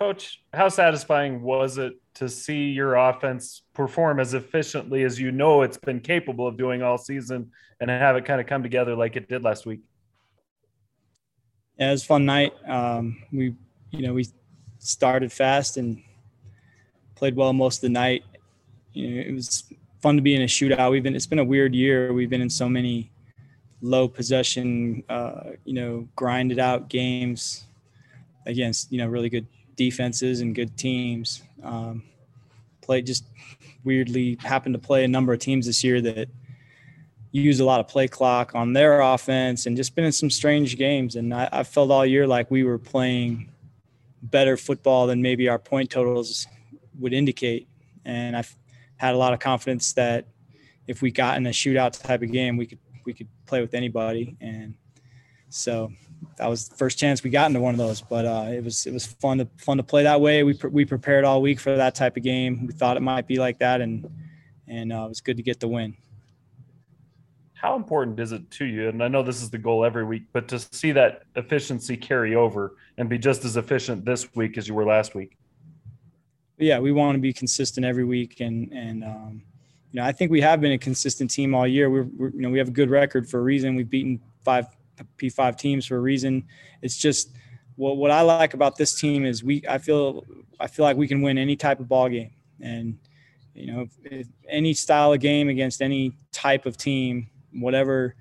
Coach, how satisfying was it to see your offense perform as efficiently as you know it's been capable of doing all season and have it kind of come together like it did last week? Yeah, it was fun night. Um, we, you know, we started fast and played well most of the night. You know, it was fun to be in a shootout. We've been it's been a weird year. We've been in so many low possession, uh, you know, grinded out games against you know really good defenses and good teams. Um, played just weirdly happened to play a number of teams this year that used a lot of play clock on their offense and just been in some strange games. And I, I felt all year like we were playing better football than maybe our point totals would indicate. And I've had a lot of confidence that if we got in a shootout type of game, we could we could play with anybody. And so that was the first chance we got into one of those. But uh, it was it was fun to fun to play that way. We pre- we prepared all week for that type of game. We thought it might be like that, and and uh, it was good to get the win. How important is it to you? And I know this is the goal every week, but to see that efficiency carry over and be just as efficient this week as you were last week. Yeah, we want to be consistent every week, and and um, you know I think we have been a consistent team all year. We're, we're you know we have a good record for a reason. We've beaten five P5 teams for a reason. It's just what what I like about this team is we I feel I feel like we can win any type of ball game and you know if, if any style of game against any type of team whatever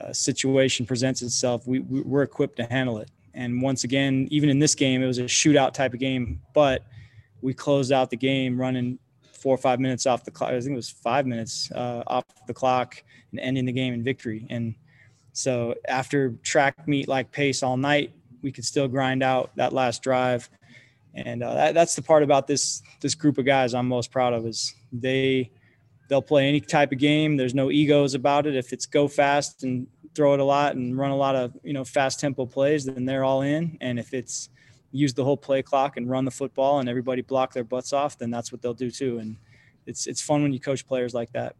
uh, situation presents itself we, we we're equipped to handle it and once again even in this game it was a shootout type of game but we closed out the game running four or five minutes off the clock. I think it was five minutes uh, off the clock and ending the game in victory. And so after track meet like pace all night, we could still grind out that last drive. And uh, that, that's the part about this this group of guys I'm most proud of is they they'll play any type of game. There's no egos about it. If it's go fast and throw it a lot and run a lot of you know fast tempo plays, then they're all in. And if it's use the whole play clock and run the football and everybody block their butts off, then that's what they'll do too. And it's it's fun when you coach players like that.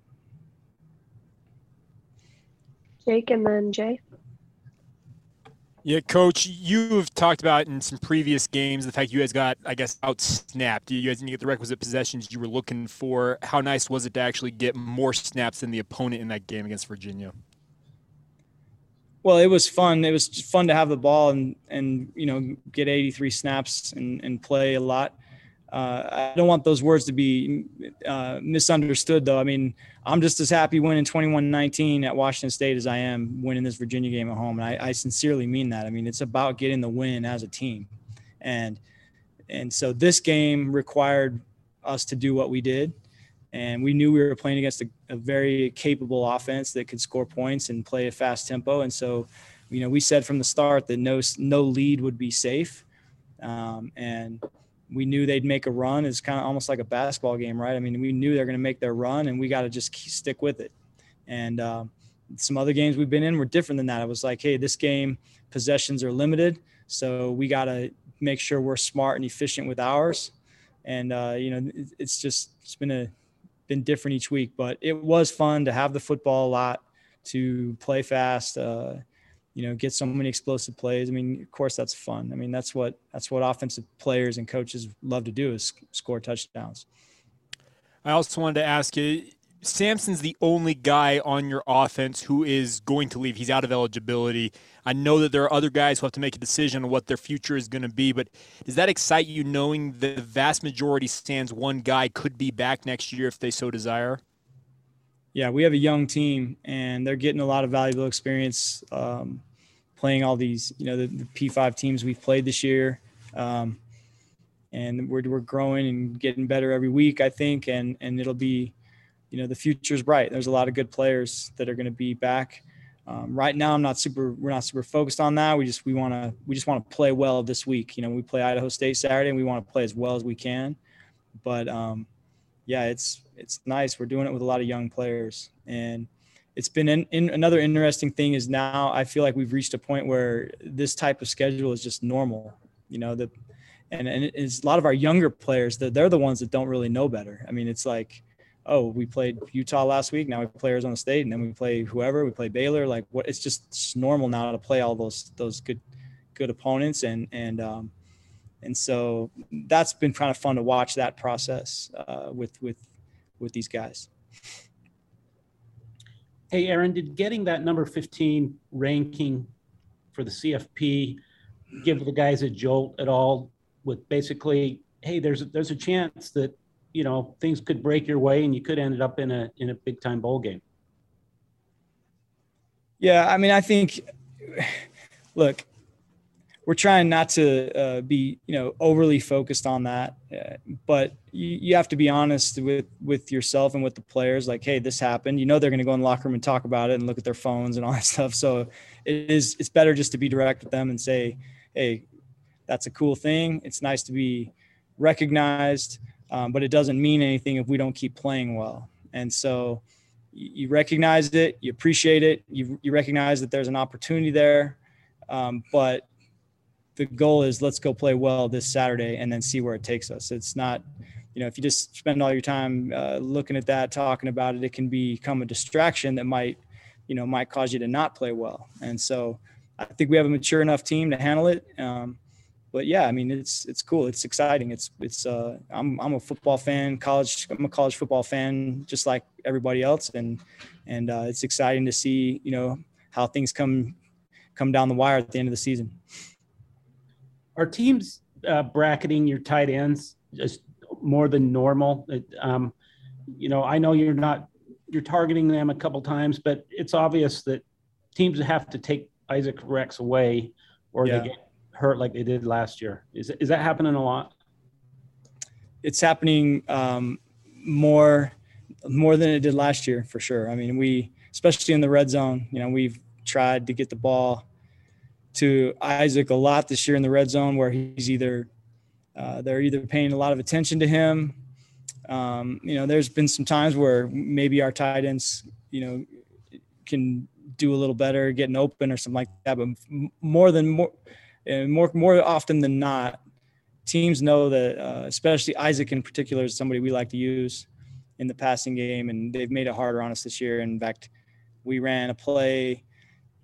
Jake and then Jay. Yeah, coach, you've talked about in some previous games the fact you guys got, I guess, out snapped. You guys didn't get the requisite possessions you were looking for. How nice was it to actually get more snaps than the opponent in that game against Virginia? Well, it was fun. It was fun to have the ball and and you know get 83 snaps and, and play a lot uh, I don't want those words to be uh, misunderstood, though. I mean, I'm just as happy winning 21-19 at Washington State as I am winning this Virginia game at home, and I, I sincerely mean that. I mean, it's about getting the win as a team, and and so this game required us to do what we did, and we knew we were playing against a, a very capable offense that could score points and play a fast tempo, and so you know we said from the start that no no lead would be safe, um, and we knew they'd make a run. It's kind of almost like a basketball game, right? I mean, we knew they're going to make their run, and we got to just stick with it. And um, some other games we've been in were different than that. It was like, hey, this game possessions are limited, so we got to make sure we're smart and efficient with ours. And uh, you know, it's just it's been a been different each week, but it was fun to have the football a lot, to play fast. Uh, you know, get so many explosive plays. I mean, of course, that's fun. I mean, that's what that's what offensive players and coaches love to do is score touchdowns. I also wanted to ask you, Samson's the only guy on your offense who is going to leave. He's out of eligibility. I know that there are other guys who have to make a decision on what their future is going to be, but does that excite you knowing the vast majority stands one guy could be back next year if they so desire? Yeah, we have a young team and they're getting a lot of valuable experience um, playing all these, you know, the, the, P5 teams we've played this year. Um, and we're, we're growing and getting better every week, I think. And, and it'll be, you know, the future's bright. There's a lot of good players that are going to be back. Um, right now, I'm not super, we're not super focused on that. We just, we want to, we just want to play well this week. You know, we play Idaho State Saturday and we want to play as well as we can. But, um, yeah, it's it's nice. We're doing it with a lot of young players, and it's been in, in, another interesting thing is now I feel like we've reached a point where this type of schedule is just normal. You know, the and and it's a lot of our younger players that they're the ones that don't really know better. I mean, it's like, oh, we played Utah last week. Now we play Arizona State, and then we play whoever. We play Baylor. Like, what? It's just it's normal now to play all those those good good opponents, and and um, and so that's been kind of fun to watch that process uh, with with with these guys. Hey, Aaron, did getting that number 15 ranking for the CFP give the guys a jolt at all? With basically, hey, there's there's a chance that you know things could break your way and you could end up in a in a big time bowl game. Yeah, I mean, I think, look, we're trying not to uh, be, you know, overly focused on that, uh, but you, you have to be honest with with yourself and with the players. Like, hey, this happened. You know, they're going to go in the locker room and talk about it and look at their phones and all that stuff. So it is it's better just to be direct with them and say, hey, that's a cool thing. It's nice to be recognized, um, but it doesn't mean anything if we don't keep playing well. And so you recognize it, you appreciate it, you, you recognize that there's an opportunity there. Um, but the goal is let's go play well this Saturday and then see where it takes us. It's not, you know, if you just spend all your time uh, looking at that, talking about it, it can become a distraction that might, you know, might cause you to not play well. And so I think we have a mature enough team to handle it. Um, but yeah, I mean, it's it's cool. It's exciting. It's it's. Uh, I'm I'm a football fan. College. I'm a college football fan, just like everybody else, and and uh, it's exciting to see you know how things come come down the wire at the end of the season. Are teams uh, bracketing your tight ends just more than normal? Um, you know, I know you're not you're targeting them a couple times, but it's obvious that teams have to take Isaac Rex away, or yeah. they get hurt like they did last year. Is is that happening a lot? It's happening um, more more than it did last year for sure. I mean, we especially in the red zone, you know, we've tried to get the ball to Isaac a lot this year in the red zone, where he's either uh, they're either paying a lot of attention to him. Um, you know, there's been some times where maybe our tight ends, you know, can do a little better, getting open or something like that. But more than more, and more more often than not, teams know that, uh, especially Isaac in particular, is somebody we like to use in the passing game, and they've made it harder on us this year. In fact, we ran a play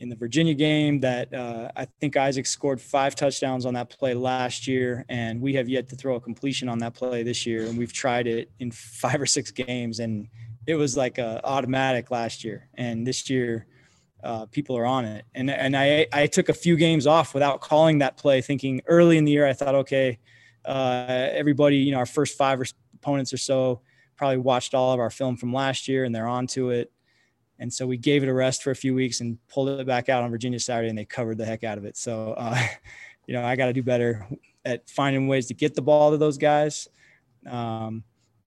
in the Virginia game that uh, I think Isaac scored five touchdowns on that play last year, and we have yet to throw a completion on that play this year. And we've tried it in five or six games, and it was like a automatic last year. And this year, uh, people are on it. And and I I took a few games off without calling that play, thinking early in the year I thought, okay, uh, everybody, you know, our first five opponents or so probably watched all of our film from last year and they're on to it. And so we gave it a rest for a few weeks and pulled it back out on Virginia Saturday, and they covered the heck out of it. So, uh, you know, I got to do better at finding ways to get the ball to those guys. Um,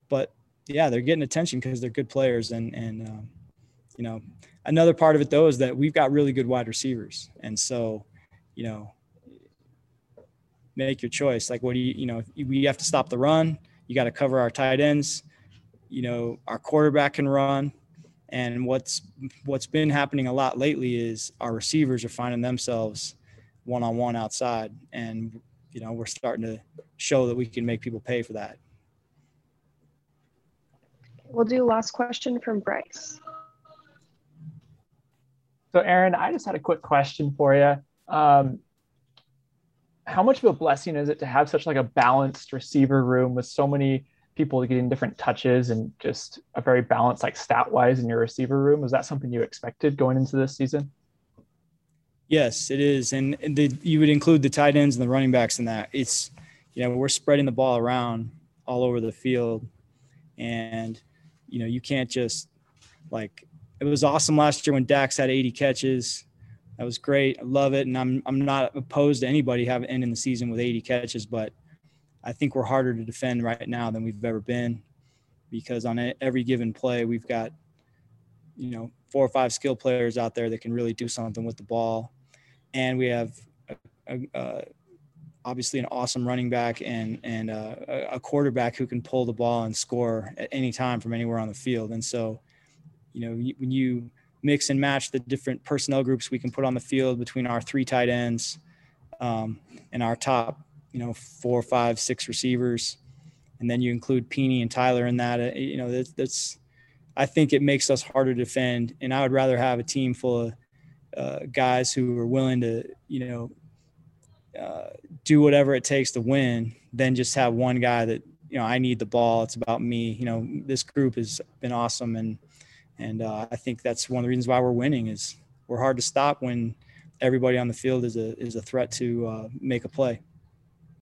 but yeah, they're getting attention because they're good players, and and um, you know, another part of it though is that we've got really good wide receivers, and so you know, make your choice. Like, what do you you know? We have to stop the run. You got to cover our tight ends. You know, our quarterback can run. And what's what's been happening a lot lately is our receivers are finding themselves one on one outside, and you know we're starting to show that we can make people pay for that. We'll do last question from Bryce. So, Aaron, I just had a quick question for you. Um, how much of a blessing is it to have such like a balanced receiver room with so many people getting different touches and just a very balanced like stat wise in your receiver room? Was that something you expected going into this season? Yes, it is, and the, you would include the tight ends and the running backs in that. It's you know we're spreading the ball around all over the field, and you know you can't just like it was awesome last year when Dax had 80 catches. That was great. I love it. And I'm, I'm not opposed to anybody having ending the season with 80 catches, but I think we're harder to defend right now than we've ever been because on every given play, we've got, you know, four or five skill players out there that can really do something with the ball. And we have a, a, a, obviously an awesome running back and, and a quarterback who can pull the ball and score at any time from anywhere on the field. And so, you know, when you mix and match the different personnel groups we can put on the field between our three tight ends um, and our top, you know, four, five, six receivers, and then you include Peeny and Tyler in that. Uh, you know, that's, that's I think it makes us harder to defend, and I would rather have a team full of uh, guys who are willing to, you know, uh, do whatever it takes to win than just have one guy that you know I need the ball. It's about me. You know, this group has been awesome, and and uh, I think that's one of the reasons why we're winning is we're hard to stop when everybody on the field is a is a threat to uh, make a play.